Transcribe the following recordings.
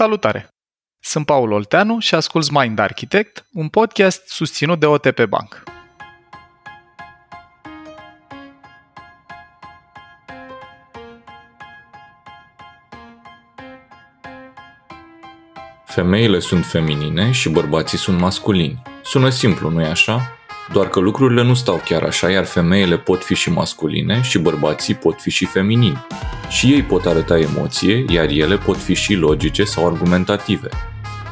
Salutare! Sunt Paul Olteanu și ascult Mind Architect, un podcast susținut de OTP Bank. Femeile sunt feminine și bărbații sunt masculini. Sună simplu, nu-i așa? Doar că lucrurile nu stau chiar așa, iar femeile pot fi și masculine și bărbații pot fi și feminini. Și ei pot arăta emoție, iar ele pot fi și logice sau argumentative.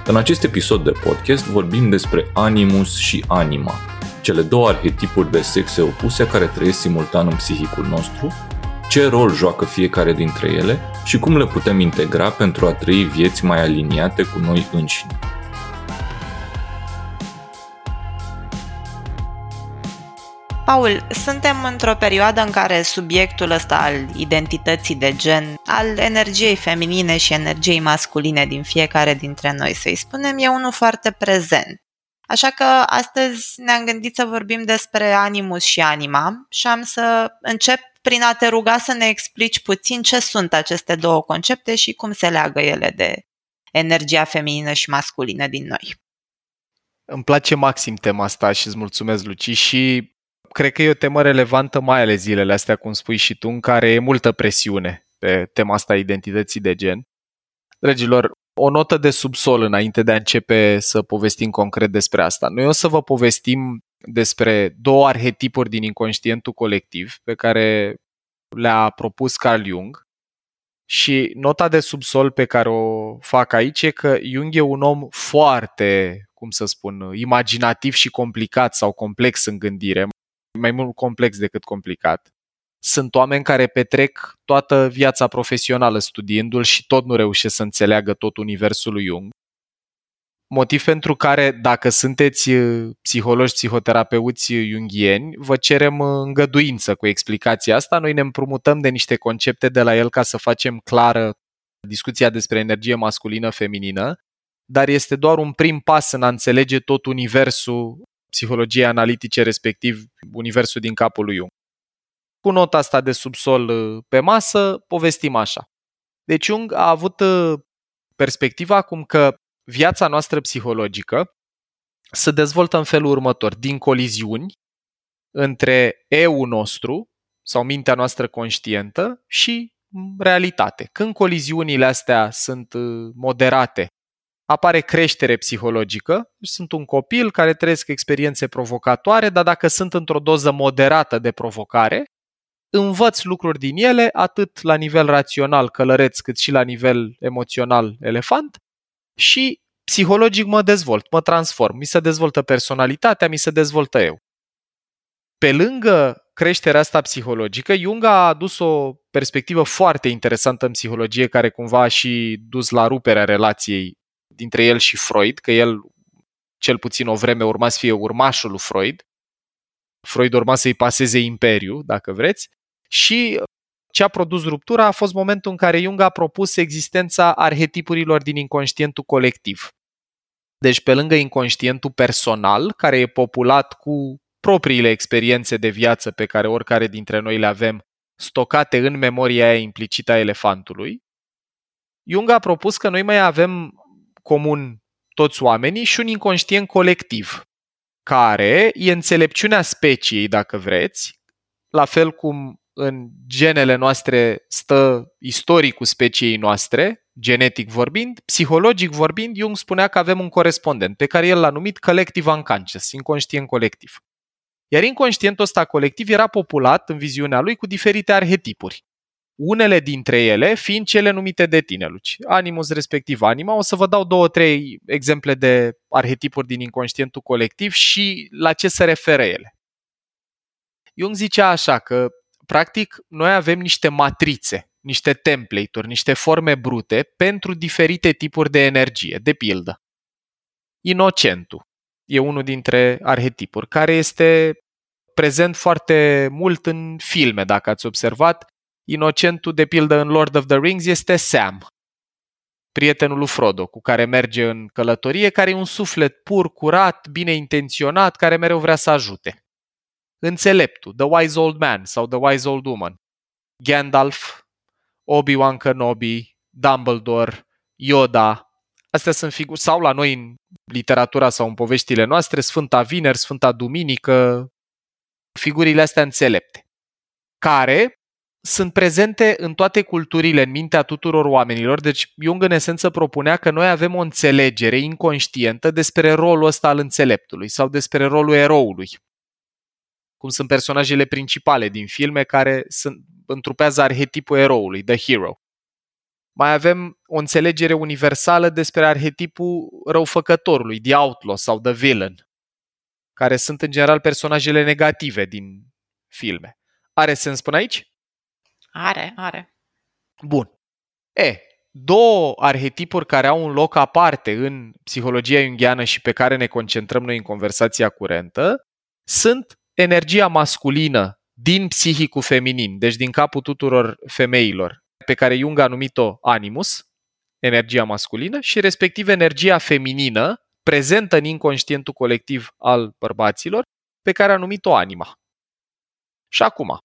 În acest episod de podcast vorbim despre animus și anima, cele două arhetipuri de sexe opuse care trăiesc simultan în psihicul nostru, ce rol joacă fiecare dintre ele și cum le putem integra pentru a trăi vieți mai aliniate cu noi înșine. Paul, suntem într-o perioadă în care subiectul ăsta al identității de gen, al energiei feminine și energiei masculine din fiecare dintre noi, să-i spunem, e unul foarte prezent. Așa că astăzi ne-am gândit să vorbim despre animus și anima și am să încep prin a te ruga să ne explici puțin ce sunt aceste două concepte și cum se leagă ele de energia feminină și masculină din noi. Îmi place maxim tema asta și îți mulțumesc, Luci, și cred că e o temă relevantă mai ales zilele astea, cum spui și tu, în care e multă presiune pe tema asta a identității de gen. Dragilor, o notă de subsol înainte de a începe să povestim concret despre asta. Noi o să vă povestim despre două arhetipuri din inconștientul colectiv pe care le-a propus Carl Jung și nota de subsol pe care o fac aici e că Jung e un om foarte, cum să spun, imaginativ și complicat sau complex în gândire, mai mult complex decât complicat. Sunt oameni care petrec toată viața profesională studiindu-l și tot nu reușesc să înțeleagă tot universul lui Jung. Motiv pentru care, dacă sunteți uh, psihologi, psihoterapeuți jungieni, vă cerem uh, îngăduință cu explicația asta. Noi ne împrumutăm de niște concepte de la el ca să facem clară discuția despre energie masculină-feminină, dar este doar un prim pas în a înțelege tot universul psihologiei analitice, respectiv universul din capul lui Jung. Cu nota asta de subsol uh, pe masă, povestim așa. Deci Jung a avut uh, perspectiva cum că viața noastră psihologică se dezvoltă în felul următor, din coliziuni între eu nostru sau mintea noastră conștientă și realitate. Când coliziunile astea sunt uh, moderate apare creștere psihologică. Sunt un copil care trăiesc experiențe provocatoare, dar dacă sunt într-o doză moderată de provocare, învăț lucruri din ele, atât la nivel rațional călăreț, cât și la nivel emoțional elefant și psihologic mă dezvolt, mă transform, mi se dezvoltă personalitatea, mi se dezvoltă eu. Pe lângă creșterea asta psihologică, Jung a adus o perspectivă foarte interesantă în psihologie care cumva a și dus la ruperea relației dintre el și Freud, că el cel puțin o vreme urma să fie urmașul lui Freud. Freud urma să-i paseze imperiu, dacă vreți, și ce a produs ruptura a fost momentul în care Jung a propus existența arhetipurilor din inconștientul colectiv. Deci, pe lângă inconștientul personal, care e populat cu propriile experiențe de viață pe care oricare dintre noi le avem stocate în memoria aia implicită a elefantului, Jung a propus că noi mai avem comun toți oamenii și un inconștient colectiv, care e înțelepciunea speciei, dacă vreți, la fel cum în genele noastre stă istoricul speciei noastre, genetic vorbind, psihologic vorbind, Jung spunea că avem un corespondent, pe care el l-a numit collective unconscious, inconștient colectiv. Iar inconștientul ăsta colectiv era populat în viziunea lui cu diferite arhetipuri unele dintre ele fiind cele numite de tine, Luci. Animus respectiv anima. O să vă dau două, trei exemple de arhetipuri din inconștientul colectiv și la ce se referă ele. Jung zicea așa că, practic, noi avem niște matrițe, niște template-uri, niște forme brute pentru diferite tipuri de energie. De pildă, inocentul e unul dintre arhetipuri care este prezent foarte mult în filme, dacă ați observat, Inocentul, de pildă, în Lord of the Rings este Sam, prietenul lui Frodo, cu care merge în călătorie, care e un suflet pur, curat, bine intenționat, care mereu vrea să ajute. Înțeleptul, The Wise Old Man sau The Wise Old Woman, Gandalf, Obi-Wan Kenobi, Dumbledore, Yoda, Astea sunt figuri, sau la noi în literatura sau în poveștile noastre, Sfânta Vineri, Sfânta Duminică, figurile astea înțelepte, care sunt prezente în toate culturile, în mintea tuturor oamenilor. Deci Jung în esență propunea că noi avem o înțelegere inconștientă despre rolul ăsta al înțeleptului sau despre rolul eroului. Cum sunt personajele principale din filme care sunt, întrupează arhetipul eroului, the hero. Mai avem o înțelegere universală despre arhetipul răufăcătorului, the outlaw sau the villain, care sunt în general personajele negative din filme. Are sens până aici? Are, are. Bun. E, două arhetipuri care au un loc aparte în psihologia jungiană și pe care ne concentrăm noi în conversația curentă sunt energia masculină din psihicul feminin, deci din capul tuturor femeilor, pe care Jung a numit-o animus, energia masculină, și respectiv energia feminină, prezentă în inconștientul colectiv al bărbaților, pe care a numit-o anima. Și acum,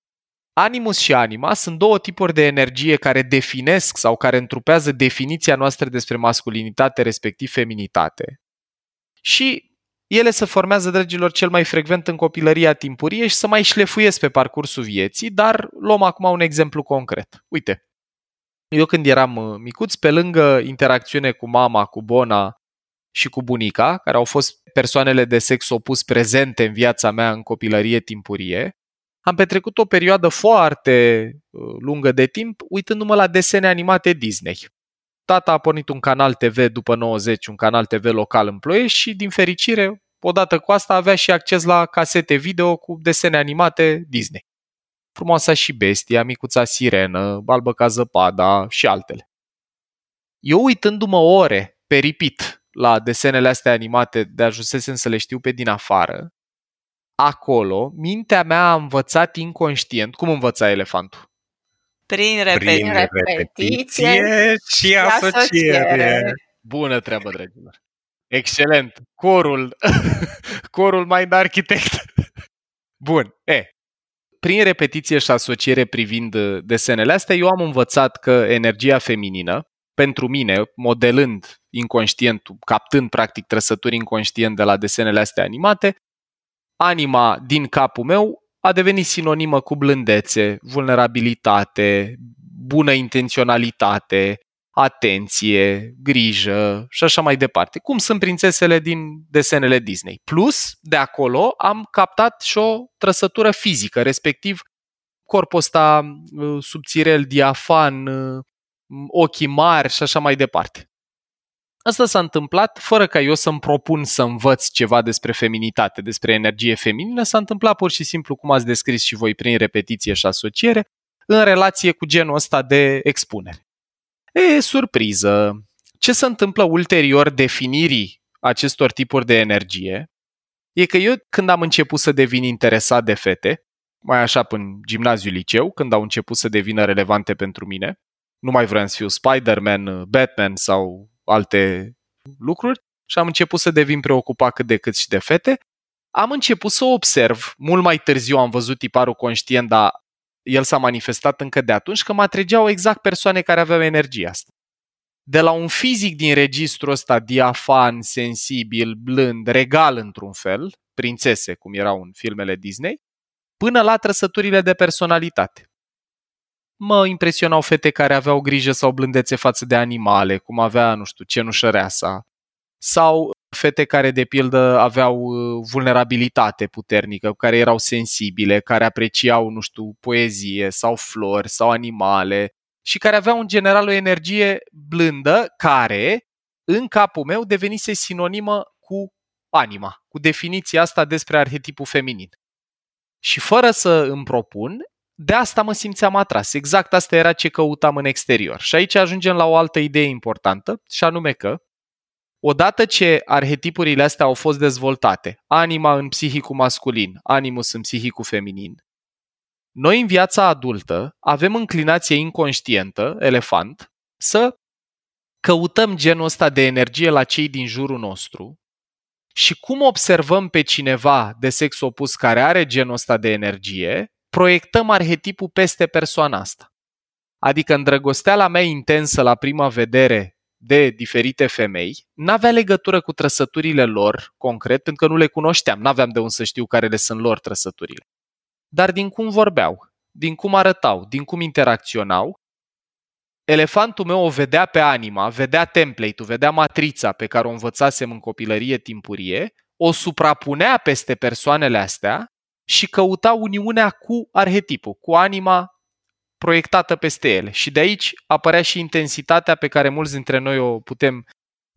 Animus și anima sunt două tipuri de energie care definesc sau care întrupează definiția noastră despre masculinitate, respectiv feminitate. Și ele se formează, dragilor, cel mai frecvent în copilăria timpurie și să mai șlefuiesc pe parcursul vieții, dar luăm acum un exemplu concret. Uite, eu când eram uh, micuț, pe lângă interacțiune cu mama, cu Bona și cu bunica, care au fost persoanele de sex opus prezente în viața mea în copilărie timpurie, am petrecut o perioadă foarte uh, lungă de timp uitându-mă la desene animate Disney. Tata a pornit un canal TV după 90, un canal TV local în Ploiești și, din fericire, odată cu asta avea și acces la casete video cu desene animate Disney. Frumoasa și Bestia, Micuța Sirenă, Albă ca zăpada și altele. Eu uitându-mă ore pe repeat la desenele astea animate de ajunsesem să le știu pe din afară, acolo, mintea mea a învățat inconștient. Cum învăța elefantul? Prin, repetiție, Prin repetiție și asociere. asociere. Bună treabă, dragilor! Excelent! Corul, corul Mind Architect. Bun, e, prin repetiție și asociere privind uh, desenele astea, eu am învățat că energia feminină, pentru mine, modelând inconștient, captând practic trăsături inconștient de la desenele astea animate, anima din capul meu a devenit sinonimă cu blândețe, vulnerabilitate, bună intenționalitate, atenție, grijă și așa mai departe. Cum sunt prințesele din desenele Disney. Plus, de acolo am captat și o trăsătură fizică, respectiv corpul ăsta uh, subțirel, diafan, uh, ochii mari și așa mai departe. Asta s-a întâmplat fără ca eu să-mi propun să învăț ceva despre feminitate, despre energie feminină, s-a întâmplat pur și simplu, cum ați descris și voi prin repetiție și asociere, în relație cu genul ăsta de expunere. E, surpriză! Ce se întâmplă ulterior definirii acestor tipuri de energie e că eu, când am început să devin interesat de fete, mai așa până gimnaziu liceu, când au început să devină relevante pentru mine, nu mai vreau să fiu Spider-Man, Batman sau alte lucruri și am început să devin preocupat cât de cât și de fete. Am început să observ, mult mai târziu am văzut tiparul conștient, dar el s-a manifestat încă de atunci, că mă atrăgeau exact persoane care aveau energia asta. De la un fizic din registrul ăsta diafan, sensibil, blând, regal într-un fel, prințese, cum erau în filmele Disney, până la trăsăturile de personalitate mă impresionau fete care aveau grijă sau blândețe față de animale, cum avea, nu știu, cenușăreasa, sau fete care, de pildă, aveau uh, vulnerabilitate puternică, care erau sensibile, care apreciau, nu știu, poezie sau flori sau animale și care aveau, în general, o energie blândă care, în capul meu, devenise sinonimă cu anima, cu definiția asta despre arhetipul feminin. Și fără să îmi propun, de asta mă simțeam atras. Exact asta era ce căutam în exterior. Și aici ajungem la o altă idee importantă, și anume că odată ce arhetipurile astea au fost dezvoltate, anima în psihicul masculin, animus în psihicul feminin, noi în viața adultă avem înclinație inconștientă, elefant, să căutăm genul ăsta de energie la cei din jurul nostru și cum observăm pe cineva de sex opus care are genul ăsta de energie, proiectăm arhetipul peste persoana asta. Adică îndrăgosteala mea intensă la prima vedere de diferite femei, n-avea legătură cu trăsăturile lor concret, pentru că nu le cunoșteam, n-aveam de unde să știu care le sunt lor trăsăturile. Dar din cum vorbeau, din cum arătau, din cum interacționau, elefantul meu o vedea pe anima, vedea template-ul, vedea matrița pe care o învățasem în copilărie timpurie, o suprapunea peste persoanele astea și căuta uniunea cu arhetipul, cu anima proiectată peste ele. Și de aici apărea și intensitatea pe care mulți dintre noi o putem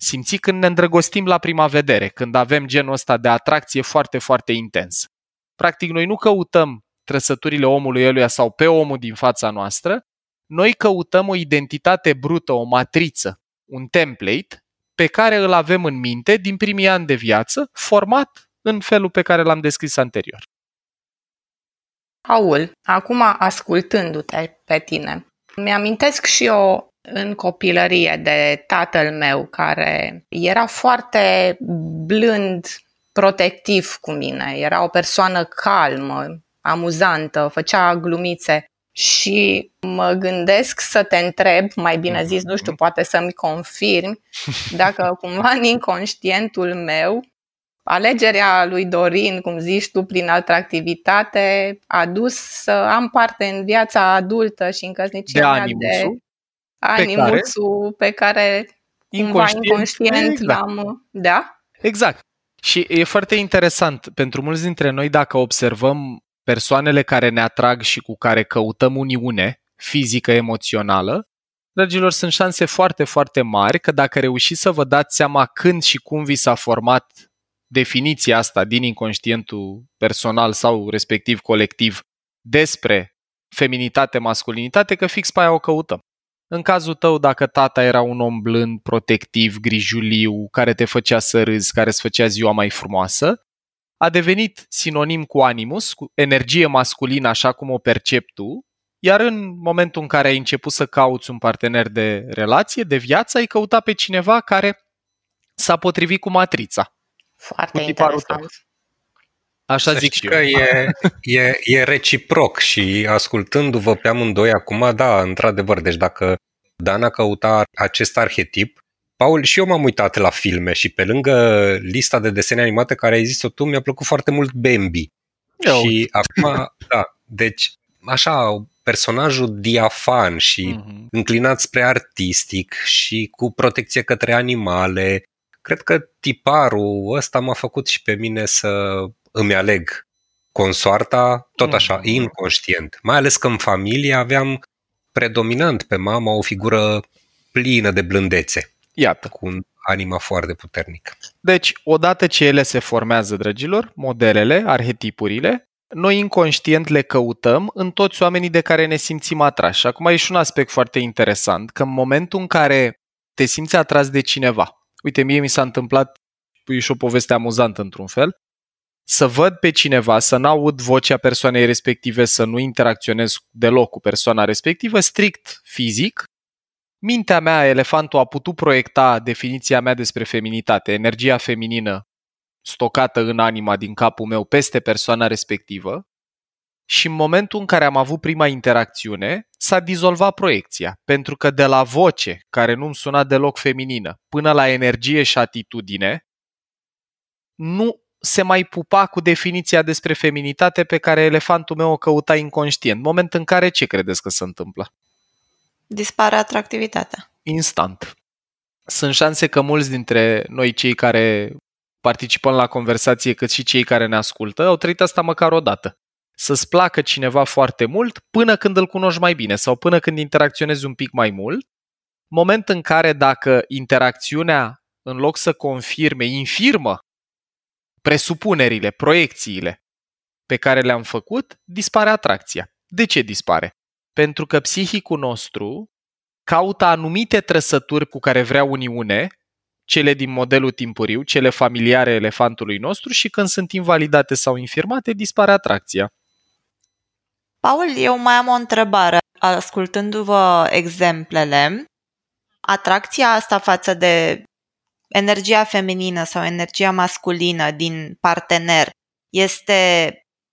simți când ne îndrăgostim la prima vedere, când avem genul ăsta de atracție foarte, foarte intens. Practic, noi nu căutăm trăsăturile omului eluia sau pe omul din fața noastră, noi căutăm o identitate brută, o matriță, un template pe care îl avem în minte din primii ani de viață, format în felul pe care l-am descris anterior. Aul, acum ascultându-te pe tine, mi-amintesc și eu în copilărie de tatăl meu care era foarte blând, protectiv cu mine. Era o persoană calmă, amuzantă, făcea glumițe. Și mă gândesc să te întreb, mai bine zis, nu știu, poate să-mi confirmi, dacă cumva în inconștientul meu alegerea lui Dorin, cum zici tu, prin atractivitate, a dus să am parte în viața adultă și în căsnicia de mea animusul, de animusul pe care, pe care inconștient, inconștient exact. l-am... Da? Exact. Și e foarte interesant, pentru mulți dintre noi, dacă observăm persoanele care ne atrag și cu care căutăm uniune fizică, emoțională, dragilor, sunt șanse foarte, foarte mari că dacă reușiți să vă dați seama când și cum vi s-a format definiția asta din inconștientul personal sau respectiv colectiv despre feminitate, masculinitate, că fix pe aia o căutăm. În cazul tău, dacă tata era un om blând, protectiv, grijuliu, care te făcea să râzi, care îți făcea ziua mai frumoasă, a devenit sinonim cu animus, cu energie masculină așa cum o percepi tu, iar în momentul în care ai început să cauți un partener de relație, de viață, ai căutat pe cineva care s-a potrivit cu matrița. Foarte interesant. Tău. Așa să zic și că e, e, e reciproc și ascultându-vă pe amândoi acum, da, într-adevăr, deci dacă Dana căuta acest arhetip, Paul, și eu m-am uitat la filme și pe lângă lista de desene animate care ai zis-o tu, mi-a plăcut foarte mult Bambi. Eu. Și acum, da, deci așa, personajul diafan și uh-huh. înclinat spre artistic și cu protecție către animale. Cred că tiparul ăsta m-a făcut și pe mine să îmi aleg consoarta, tot așa, uh-huh. inconștient. Mai ales că în familie aveam predominant pe mama o figură plină de blândețe. Iată. Cu un anima foarte puternic. Deci, odată ce ele se formează, dragilor, modelele, arhetipurile, noi inconștient le căutăm în toți oamenii de care ne simțim atrași. Și acum e și un aspect foarte interesant, că în momentul în care te simți atras de cineva, uite, mie mi s-a întâmplat, e și o poveste amuzantă într-un fel, să văd pe cineva, să n-aud vocea persoanei respective, să nu interacționez deloc cu persoana respectivă, strict fizic, mintea mea, elefantul, a putut proiecta definiția mea despre feminitate, energia feminină stocată în anima din capul meu peste persoana respectivă. Și în momentul în care am avut prima interacțiune, s-a dizolvat proiecția, pentru că de la voce, care nu-mi suna deloc feminină, până la energie și atitudine, nu se mai pupa cu definiția despre feminitate pe care elefantul meu o căuta inconștient. Moment în care ce credeți că se întâmplă? Dispare atractivitatea. Instant. Sunt șanse că mulți dintre noi cei care participăm la conversație, cât și cei care ne ascultă, au trăit asta măcar o dată. Să-ți placă cineva foarte mult până când îl cunoști mai bine sau până când interacționezi un pic mai mult, moment în care dacă interacțiunea, în loc să confirme, infirmă presupunerile, proiecțiile pe care le-am făcut, dispare atracția. De ce dispare? Pentru că psihicul nostru caută anumite trăsături cu care vrea uniune, cele din modelul timpuriu, cele familiare elefantului nostru și când sunt invalidate sau infirmate, dispare atracția. Paul, eu mai am o întrebare. Ascultându-vă exemplele, atracția asta față de energia feminină sau energia masculină din partener este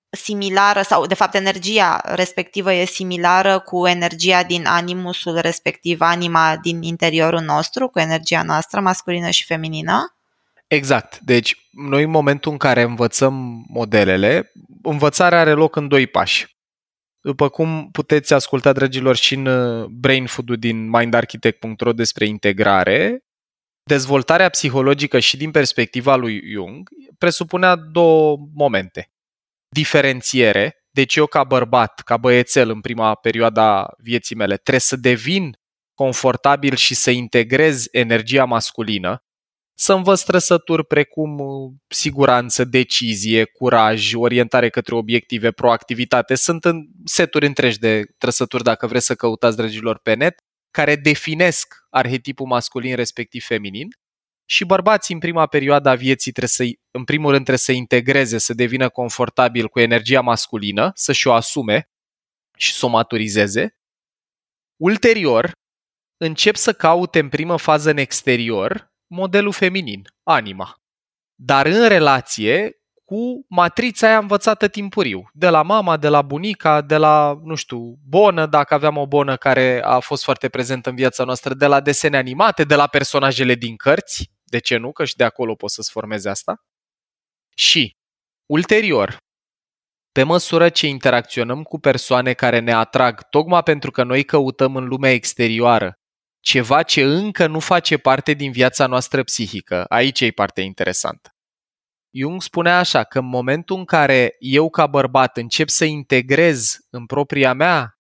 similară sau de fapt energia respectivă e similară cu energia din animusul respectiv, anima din interiorul nostru, cu energia noastră masculină și feminină? Exact. Deci, noi în momentul în care învățăm modelele, învățarea are loc în doi pași. După cum puteți asculta, dragilor, și în uh, Brain Food-ul din mindarchitect.ro despre integrare, dezvoltarea psihologică și din perspectiva lui Jung presupunea două momente. Diferențiere, deci eu ca bărbat, ca băiețel în prima perioadă a vieții mele, trebuie să devin confortabil și să integrez energia masculină, să învăț trăsături precum uh, siguranță, decizie, curaj, orientare către obiective, proactivitate. Sunt în seturi întregi de trăsături, dacă vreți să căutați, dragilor, pe net, care definesc arhetipul masculin respectiv feminin și bărbații în prima perioadă a vieții trebuie să, în primul rând trebuie să integreze, să devină confortabil cu energia masculină, să-și o asume și să o maturizeze. Ulterior, încep să caute în primă fază în exterior modelul feminin, anima. Dar în relație cu matrița aia învățată timpuriu, de la mama, de la bunica, de la, nu știu, bonă, dacă aveam o bonă care a fost foarte prezentă în viața noastră, de la desene animate, de la personajele din cărți, de ce nu, că și de acolo poți să-ți formezi asta. Și, ulterior, pe măsură ce interacționăm cu persoane care ne atrag, tocmai pentru că noi căutăm în lumea exterioară ceva ce încă nu face parte din viața noastră psihică. Aici e partea interesantă. Jung spunea așa că în momentul în care eu ca bărbat încep să integrez în propria mea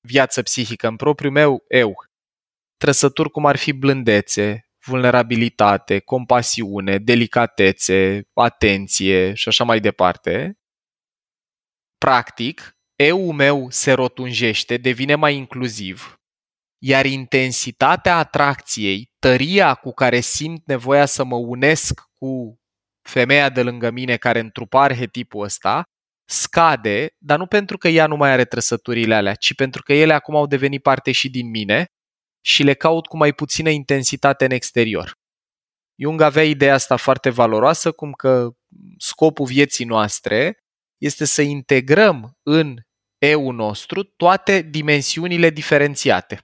viață psihică, în propriul meu eu, trăsături cum ar fi blândețe, vulnerabilitate, compasiune, delicatețe, atenție și așa mai departe, practic, eu meu se rotunjește, devine mai inclusiv iar intensitatea atracției, tăria cu care simt nevoia să mă unesc cu femeia de lângă mine care întrupa arhetipul ăsta, scade, dar nu pentru că ea nu mai are trăsăturile alea, ci pentru că ele acum au devenit parte și din mine și le caut cu mai puțină intensitate în exterior. Jung avea ideea asta foarte valoroasă, cum că scopul vieții noastre este să integrăm în eu nostru toate dimensiunile diferențiate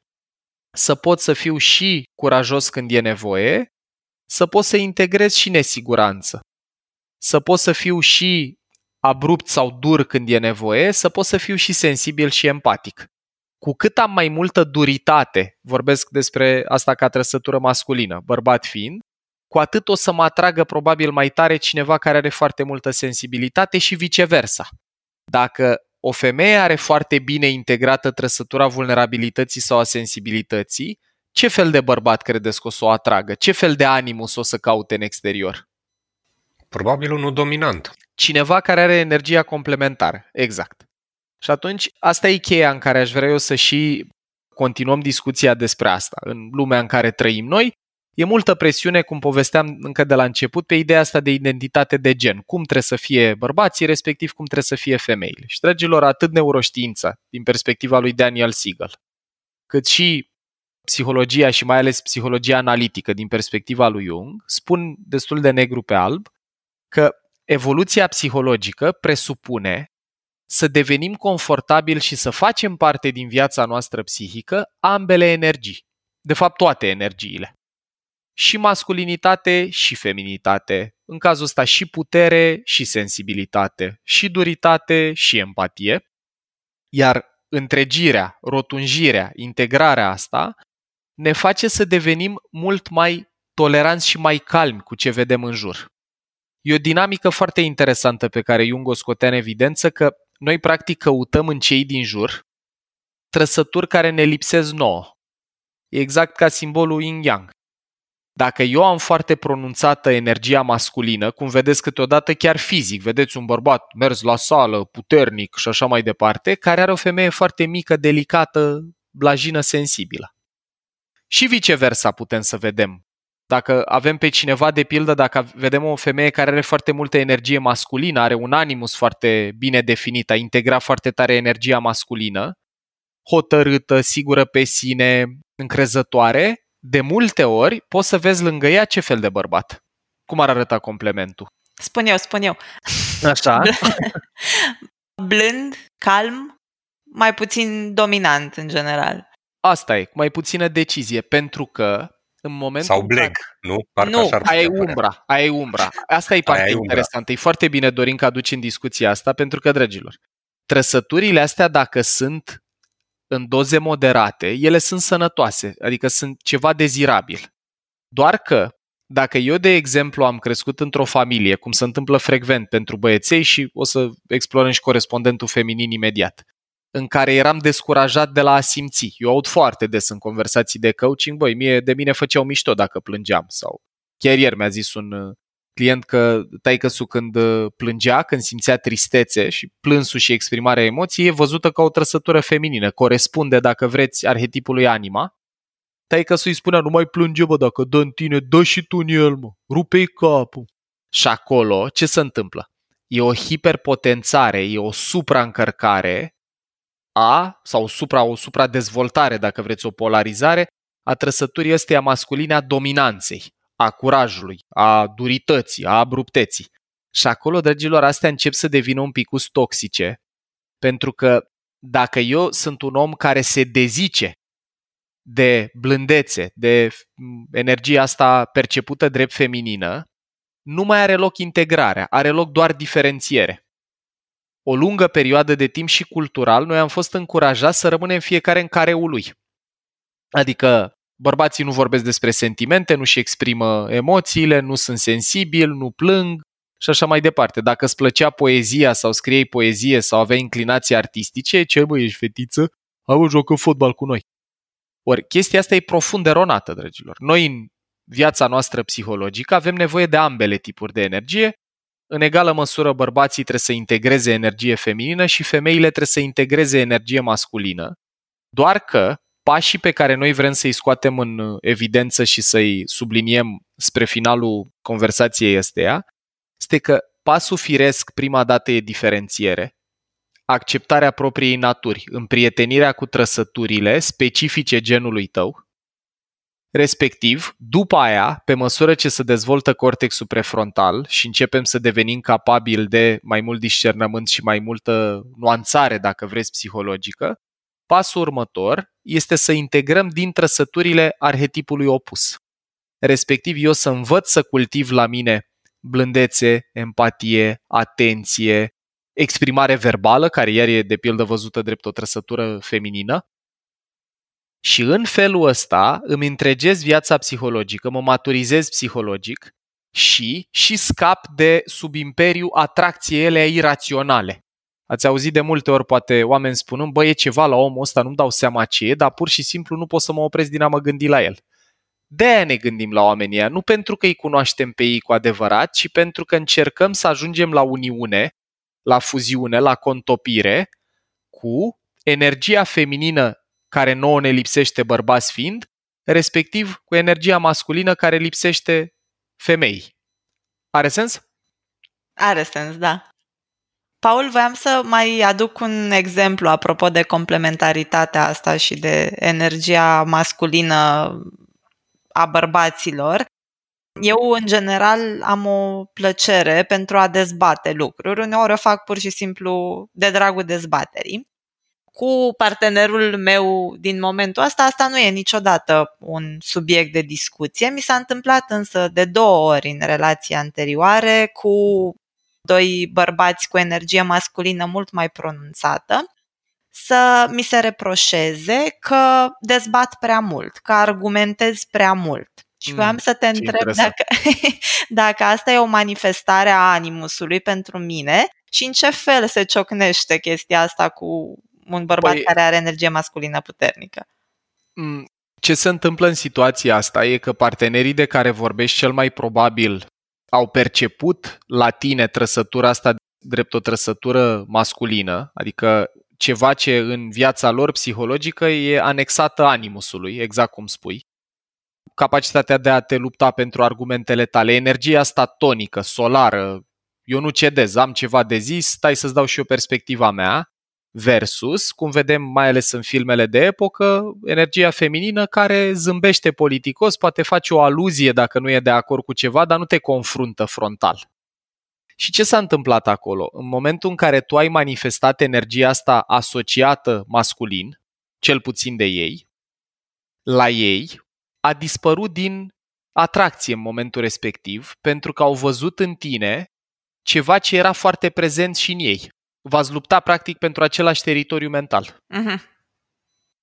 să pot să fiu și curajos când e nevoie, să pot să integrez și nesiguranță, să pot să fiu și abrupt sau dur când e nevoie, să pot să fiu și sensibil și empatic. Cu cât am mai multă duritate, vorbesc despre asta ca trăsătură masculină, bărbat fiind, cu atât o să mă atragă probabil mai tare cineva care are foarte multă sensibilitate și viceversa. Dacă o femeie are foarte bine integrată trăsătura vulnerabilității sau a sensibilității, ce fel de bărbat credeți că o să o atragă? Ce fel de animus o să caute în exterior? Probabil unul dominant. Cineva care are energia complementară, exact. Și atunci, asta e cheia în care aș vrea eu să și continuăm discuția despre asta. În lumea în care trăim noi, E multă presiune, cum povesteam încă de la început, pe ideea asta de identitate de gen. Cum trebuie să fie bărbații, respectiv cum trebuie să fie femeile. Și, dragilor, atât neuroștiința, din perspectiva lui Daniel Siegel, cât și psihologia și mai ales psihologia analitică din perspectiva lui Jung, spun destul de negru pe alb că evoluția psihologică presupune să devenim confortabili și să facem parte din viața noastră psihică ambele energii. De fapt, toate energiile și masculinitate și feminitate, în cazul ăsta și putere și sensibilitate, și duritate și empatie, iar întregirea, rotunjirea, integrarea asta ne face să devenim mult mai toleranți și mai calmi cu ce vedem în jur. E o dinamică foarte interesantă pe care Jung o scotea în evidență că noi practic căutăm în cei din jur trăsături care ne lipsesc nouă. E exact ca simbolul yin-yang. Dacă eu am foarte pronunțată energia masculină, cum vedeți câteodată chiar fizic, vedeți un bărbat mers la sală, puternic și așa mai departe, care are o femeie foarte mică, delicată, blajină, sensibilă. Și viceversa putem să vedem. Dacă avem pe cineva, de pildă, dacă vedem o femeie care are foarte multă energie masculină, are un animus foarte bine definit, a integrat foarte tare energia masculină, hotărâtă, sigură pe sine, încrezătoare, de multe ori poți să vezi lângă ea ce fel de bărbat. Cum ar arăta complementul? Spun eu, spun eu. Așa. blând, calm, mai puțin dominant în general. Asta e, cu mai puțină decizie, pentru că în momentul Sau bleg, nu? Parcă nu, așa ar aia e putea părea. umbra, aia e umbra. Asta e Aia partea e umbra. interesantă. E foarte bine, Dorin, că aduci în discuția asta, pentru că, dragilor, trăsăturile astea, dacă sunt în doze moderate, ele sunt sănătoase, adică sunt ceva dezirabil. Doar că, dacă eu, de exemplu, am crescut într-o familie, cum se întâmplă frecvent pentru băieței și o să explorăm și corespondentul feminin imediat, în care eram descurajat de la a simți. Eu aud foarte des în conversații de coaching, băi, mie, de mine făceau mișto dacă plângeam sau chiar ieri mi-a zis un uh, client că taică când uh, plângea, când simțea tristețe și plânsul și exprimarea emoției e văzută ca o trăsătură feminină, corespunde, dacă vreți, arhetipului anima. Taică îi spunea, nu mai plânge, bă, dacă dă în tine, dă și tu în el, mă, rupe-i capul. Și acolo, ce se întâmplă? E o hiperpotențare, e o supraîncărcare a, sau supra, o supradezvoltare, dacă vreți, o polarizare, a trăsăturii ăsteia masculine a dominanței, a curajului, a durității, a abrupteții. Și acolo, dragilor, astea încep să devină un pic toxice, pentru că dacă eu sunt un om care se dezice de blândețe, de energia asta percepută drept feminină, nu mai are loc integrarea, are loc doar diferențiere o lungă perioadă de timp și cultural, noi am fost încurajați să rămânem fiecare în careul lui. Adică bărbații nu vorbesc despre sentimente, nu-și exprimă emoțiile, nu sunt sensibili, nu plâng și așa mai departe. Dacă îți plăcea poezia sau scriei poezie sau aveai inclinații artistice, ce bă, ești fetiță? Hai bă, joacă fotbal cu noi. Ori chestia asta e profund eronată, dragilor. Noi în viața noastră psihologică avem nevoie de ambele tipuri de energie în egală măsură bărbații trebuie să integreze energie feminină și femeile trebuie să integreze energie masculină, doar că pașii pe care noi vrem să-i scoatem în evidență și să-i subliniem spre finalul conversației ăsteia, este că pasul firesc prima dată e diferențiere, acceptarea propriei naturi, împrietenirea cu trăsăturile specifice genului tău, Respectiv, după aia, pe măsură ce se dezvoltă cortexul prefrontal și începem să devenim capabili de mai mult discernământ și mai multă nuanțare, dacă vreți, psihologică, pasul următor este să integrăm din trăsăturile arhetipului opus. Respectiv, eu să învăț să cultiv la mine blândețe, empatie, atenție, exprimare verbală, care iar e de pildă văzută drept o trăsătură feminină, și în felul ăsta îmi întregez viața psihologică, mă maturizez psihologic și și scap de sub imperiu atracției ele iraționale. Ați auzit de multe ori poate oameni spunând, bă, e ceva la omul ăsta, nu-mi dau seama ce e, dar pur și simplu nu pot să mă opresc din a mă gândi la el. de aia ne gândim la oamenii ăia, nu pentru că îi cunoaștem pe ei cu adevărat, ci pentru că încercăm să ajungem la uniune, la fuziune, la contopire cu energia feminină care nouă ne lipsește bărbați fiind, respectiv cu energia masculină care lipsește femei. Are sens? Are sens, da. Paul, voiam să mai aduc un exemplu apropo de complementaritatea asta și de energia masculină a bărbaților. Eu, în general, am o plăcere pentru a dezbate lucruri. Uneori o fac pur și simplu de dragul dezbaterii cu partenerul meu din momentul ăsta, asta nu e niciodată un subiect de discuție. Mi s-a întâmplat însă de două ori în relații anterioare cu doi bărbați cu energie masculină mult mai pronunțată să mi se reproșeze că dezbat prea mult, că argumentez prea mult. Și voiam mm, să te întreb dacă, dacă asta e o manifestare a animusului pentru mine și în ce fel se ciocnește chestia asta cu un bărbat păi, care are energie masculină puternică. Mm, ce se întâmplă în situația asta e că partenerii de care vorbești cel mai probabil au perceput la tine trăsătura asta drept o trăsătură masculină, adică ceva ce în viața lor psihologică e anexată animusului, exact cum spui. Capacitatea de a te lupta pentru argumentele tale, energia asta tonică, solară, eu nu cedez, am ceva de zis, stai să-ți dau și eu perspectiva mea versus, cum vedem mai ales în filmele de epocă, energia feminină care zâmbește politicos, poate face o aluzie dacă nu e de acord cu ceva, dar nu te confruntă frontal. Și ce s-a întâmplat acolo? În momentul în care tu ai manifestat energia asta asociată masculin, cel puțin de ei, la ei, a dispărut din atracție în momentul respectiv, pentru că au văzut în tine ceva ce era foarte prezent și în ei. V-ați lupta practic pentru același teritoriu mental. Uh-huh.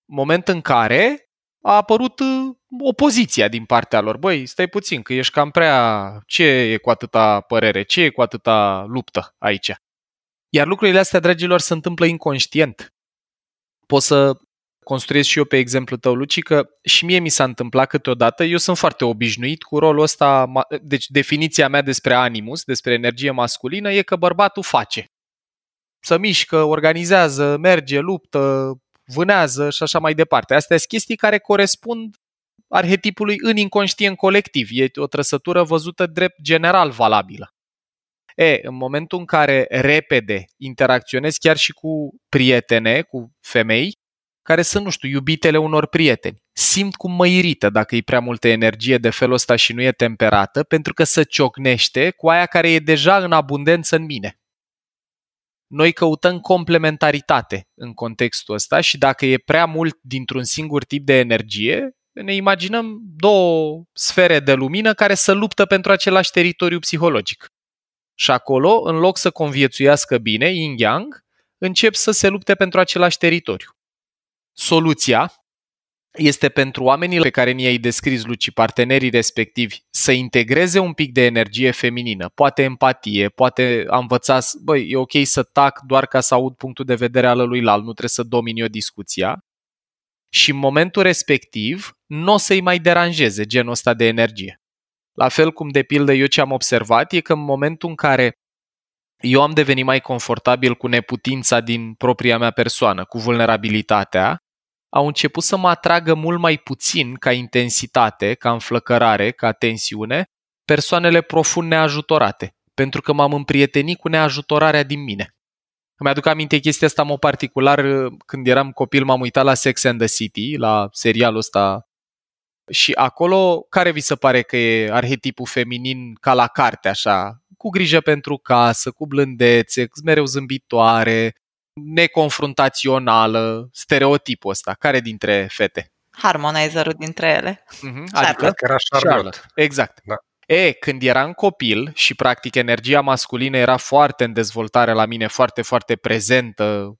Moment în care a apărut uh, opoziția din partea lor. Băi, stai puțin, că ești cam prea... Ce e cu atâta părere? Ce e cu atâta luptă aici? Iar lucrurile astea, dragilor, se întâmplă inconștient. Pot să construiesc și eu pe exemplu tău, Luci, că și mie mi s-a întâmplat câteodată, eu sunt foarte obișnuit cu rolul ăsta, deci definiția mea despre animus, despre energie masculină, e că bărbatul face. Să mișcă, organizează, merge, luptă, vânează și așa mai departe. Astea sunt chestii care corespund arhetipului în inconștient colectiv. E o trăsătură văzută drept general valabilă. E, în momentul în care repede interacționez chiar și cu prietene, cu femei, care sunt, nu știu, iubitele unor prieteni. Simt cum mă irită dacă e prea multă energie de felul ăsta și nu e temperată, pentru că se ciocnește cu aia care e deja în abundență în mine. Noi căutăm complementaritate în contextul ăsta și dacă e prea mult dintr-un singur tip de energie, ne imaginăm două sfere de lumină care să luptă pentru același teritoriu psihologic. Și acolo, în loc să conviețuiască bine, yin-yang, încep să se lupte pentru același teritoriu. Soluția este pentru oamenii pe care ni-ai descris, Luci, partenerii respectivi, să integreze un pic de energie feminină, poate empatie, poate a învăța, băi, e ok să tac doar ca să aud punctul de vedere al lui Lal, nu trebuie să domin eu discuția. Și în momentul respectiv, nu o să-i mai deranjeze genul ăsta de energie. La fel cum, de pildă, eu ce am observat e că în momentul în care eu am devenit mai confortabil cu neputința din propria mea persoană, cu vulnerabilitatea, au început să mă atragă mult mai puțin ca intensitate, ca înflăcărare, ca tensiune, persoanele profund neajutorate, pentru că m-am împrietenit cu neajutorarea din mine. Îmi aduc aminte chestia asta mă particular când eram copil, m-am uitat la Sex and the City, la serialul ăsta și acolo, care vi se pare că e arhetipul feminin ca la carte, așa, cu grijă pentru casă, cu blândețe, mereu zâmbitoare, neconfruntațională, stereotipul ăsta. Care dintre fete? Harmonizerul dintre ele. Uh-huh. Adică că era Charlotte. Charlotte. Exact. Da. E, când eram copil și practic energia masculină era foarte în dezvoltare la mine, foarte, foarte prezentă,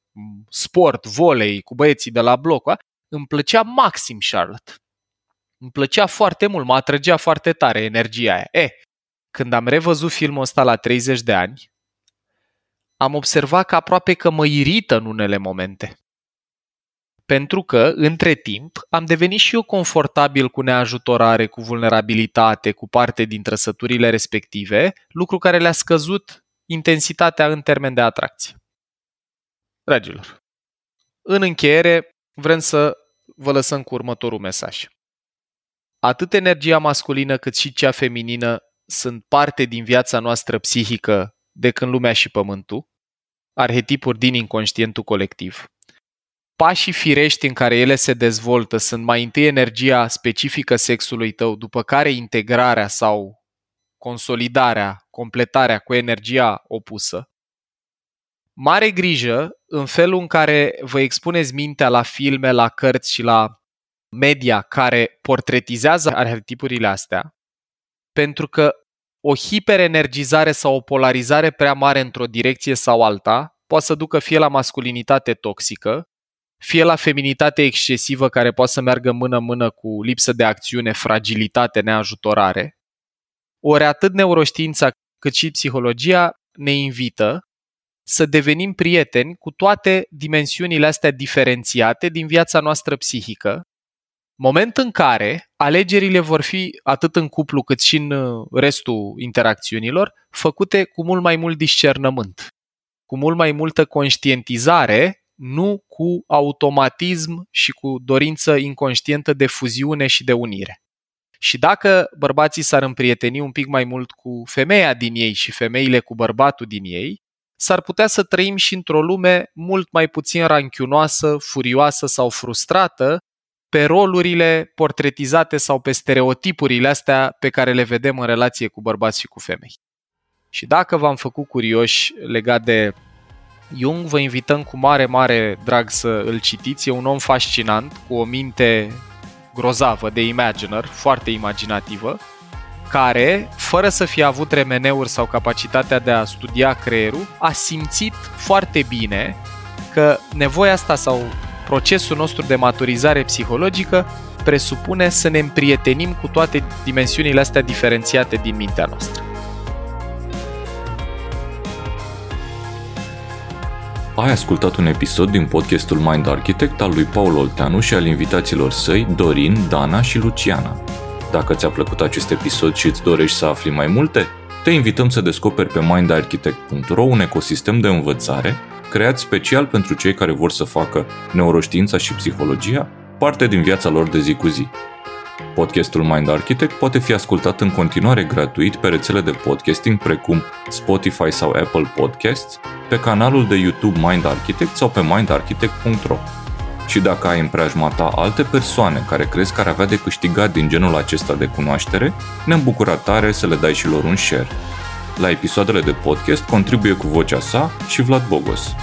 sport, volei, cu băieții de la bloc, îmi plăcea maxim Charlotte. Îmi plăcea foarte mult, mă atrăgea foarte tare energia aia. E, când am revăzut filmul ăsta la 30 de ani, am observat că aproape că mă irită în unele momente. Pentru că, între timp, am devenit și eu confortabil cu neajutorare, cu vulnerabilitate, cu parte din trăsăturile respective, lucru care le-a scăzut intensitatea în termen de atracție. Dragilor, în încheiere, vrem să vă lăsăm cu următorul mesaj. Atât energia masculină cât și cea feminină sunt parte din viața noastră psihică de când lumea și pământul, arhetipuri din inconștientul colectiv. Pașii firești în care ele se dezvoltă sunt mai întâi energia specifică sexului tău, după care integrarea sau consolidarea, completarea cu energia opusă. Mare grijă în felul în care vă expuneți mintea la filme, la cărți și la media care portretizează arhetipurile astea, pentru că o hiperenergizare sau o polarizare prea mare într-o direcție sau alta poate să ducă fie la masculinitate toxică, fie la feminitate excesivă care poate să meargă mână-mână cu lipsă de acțiune, fragilitate, neajutorare. Ori atât neuroștiința cât și psihologia ne invită să devenim prieteni cu toate dimensiunile astea diferențiate din viața noastră psihică moment în care alegerile vor fi, atât în cuplu cât și în uh, restul interacțiunilor, făcute cu mult mai mult discernământ, cu mult mai multă conștientizare, nu cu automatism și cu dorință inconștientă de fuziune și de unire. Și dacă bărbații s-ar împrieteni un pic mai mult cu femeia din ei și femeile cu bărbatul din ei, s-ar putea să trăim și într-o lume mult mai puțin ranchiunoasă, furioasă sau frustrată, pe rolurile portretizate sau pe stereotipurile astea pe care le vedem în relație cu bărbați și cu femei. Și dacă v-am făcut curioși legat de Jung, vă invităm cu mare, mare drag să îl citiți. E un om fascinant, cu o minte grozavă de imaginer, foarte imaginativă, care, fără să fie avut remeneuri sau capacitatea de a studia creierul, a simțit foarte bine că nevoia asta sau procesul nostru de maturizare psihologică presupune să ne împrietenim cu toate dimensiunile astea diferențiate din mintea noastră. Ai ascultat un episod din podcastul Mind Architect al lui Paul Olteanu și al invitaților săi, Dorin, Dana și Luciana. Dacă ți-a plăcut acest episod și îți dorești să afli mai multe, te invităm să descoperi pe mindarchitect.ro un ecosistem de învățare creat special pentru cei care vor să facă neuroștiința și psihologia parte din viața lor de zi cu zi. Podcastul Mind Architect poate fi ascultat în continuare gratuit pe rețele de podcasting precum Spotify sau Apple Podcasts, pe canalul de YouTube Mind Architect sau pe mindarchitect.ro. Și dacă ai în preajma ta alte persoane care crezi că ar avea de câștigat din genul acesta de cunoaștere, ne-am bucurat tare să le dai și lor un share. La episoadele de podcast contribuie cu vocea sa și Vlad Bogos.